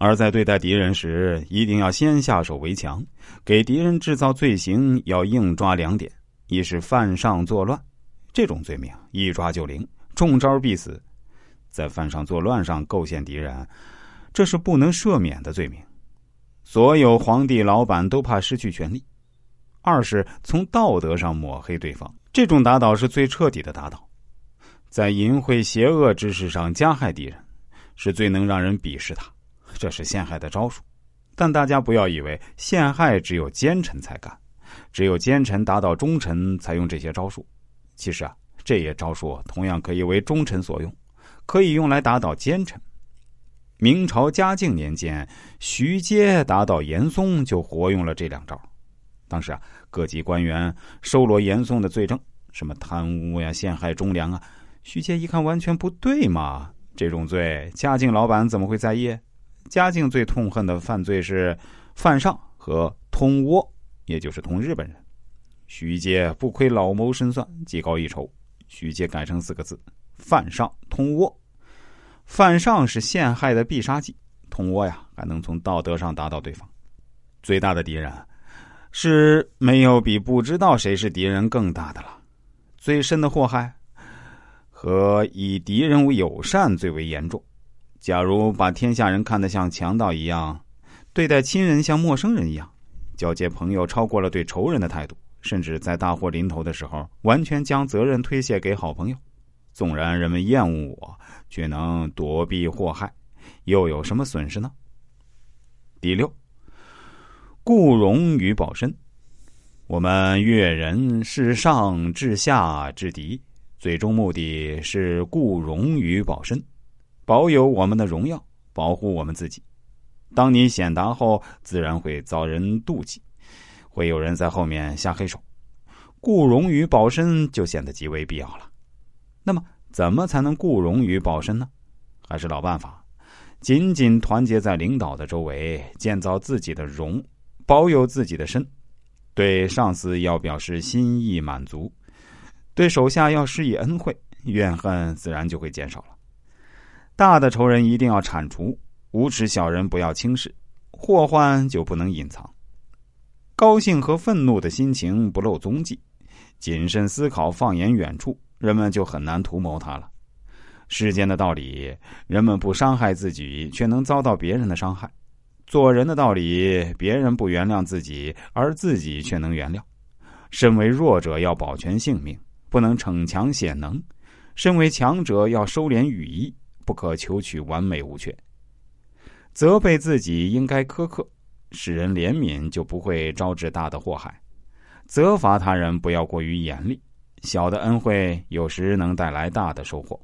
而在对待敌人时，一定要先下手为强，给敌人制造罪行，要硬抓两点：一是犯上作乱，这种罪名一抓就灵，中招必死；在犯上作乱上构陷敌人，这是不能赦免的罪名。所有皇帝老板都怕失去权力。二是从道德上抹黑对方，这种打倒是最彻底的打倒。在淫秽邪恶之事上加害敌人，是最能让人鄙视他。这是陷害的招数，但大家不要以为陷害只有奸臣才干，只有奸臣打倒忠臣才用这些招数。其实啊，这些招数同样可以为忠臣所用，可以用来打倒奸臣。明朝嘉靖年间，徐阶打倒严嵩就活用了这两招。当时啊，各级官员收罗严嵩的罪证，什么贪污呀、陷害忠良啊，徐阶一看完全不对嘛，这种罪嘉靖老板怎么会在意？嘉靖最痛恨的犯罪是犯上和通倭，也就是同日本人。徐阶不亏老谋深算，技高一筹，徐阶改成四个字：犯上通倭。犯上是陷害的必杀技，通倭呀还能从道德上打倒对方。最大的敌人是没有比不知道谁是敌人更大的了。最深的祸害和以敌人为友善最为严重。假如把天下人看得像强盗一样，对待亲人像陌生人一样，交接朋友超过了对仇人的态度，甚至在大祸临头的时候，完全将责任推卸给好朋友，纵然人们厌恶我，却能躲避祸害，又有什么损失呢？第六，固荣与保身。我们越人是上至下至敌，最终目的是固荣与保身。保有我们的荣耀，保护我们自己。当你显达后，自然会遭人妒忌，会有人在后面下黑手，固荣于保身就显得极为必要了。那么，怎么才能固荣于保身呢？还是老办法，紧紧团结在领导的周围，建造自己的荣，保有自己的身。对上司要表示心意满足，对手下要施以恩惠，怨恨自然就会减少了。大的仇人一定要铲除，无耻小人不要轻视，祸患就不能隐藏。高兴和愤怒的心情不露踪迹，谨慎思考，放眼远处，人们就很难图谋他了。世间的道理，人们不伤害自己，却能遭到别人的伤害；做人的道理，别人不原谅自己，而自己却能原谅。身为弱者要保全性命，不能逞强显能；身为强者要收敛羽翼。不可求取完美无缺。责备自己应该苛刻，使人怜悯，就不会招致大的祸害；责罚他人不要过于严厉，小的恩惠有时能带来大的收获。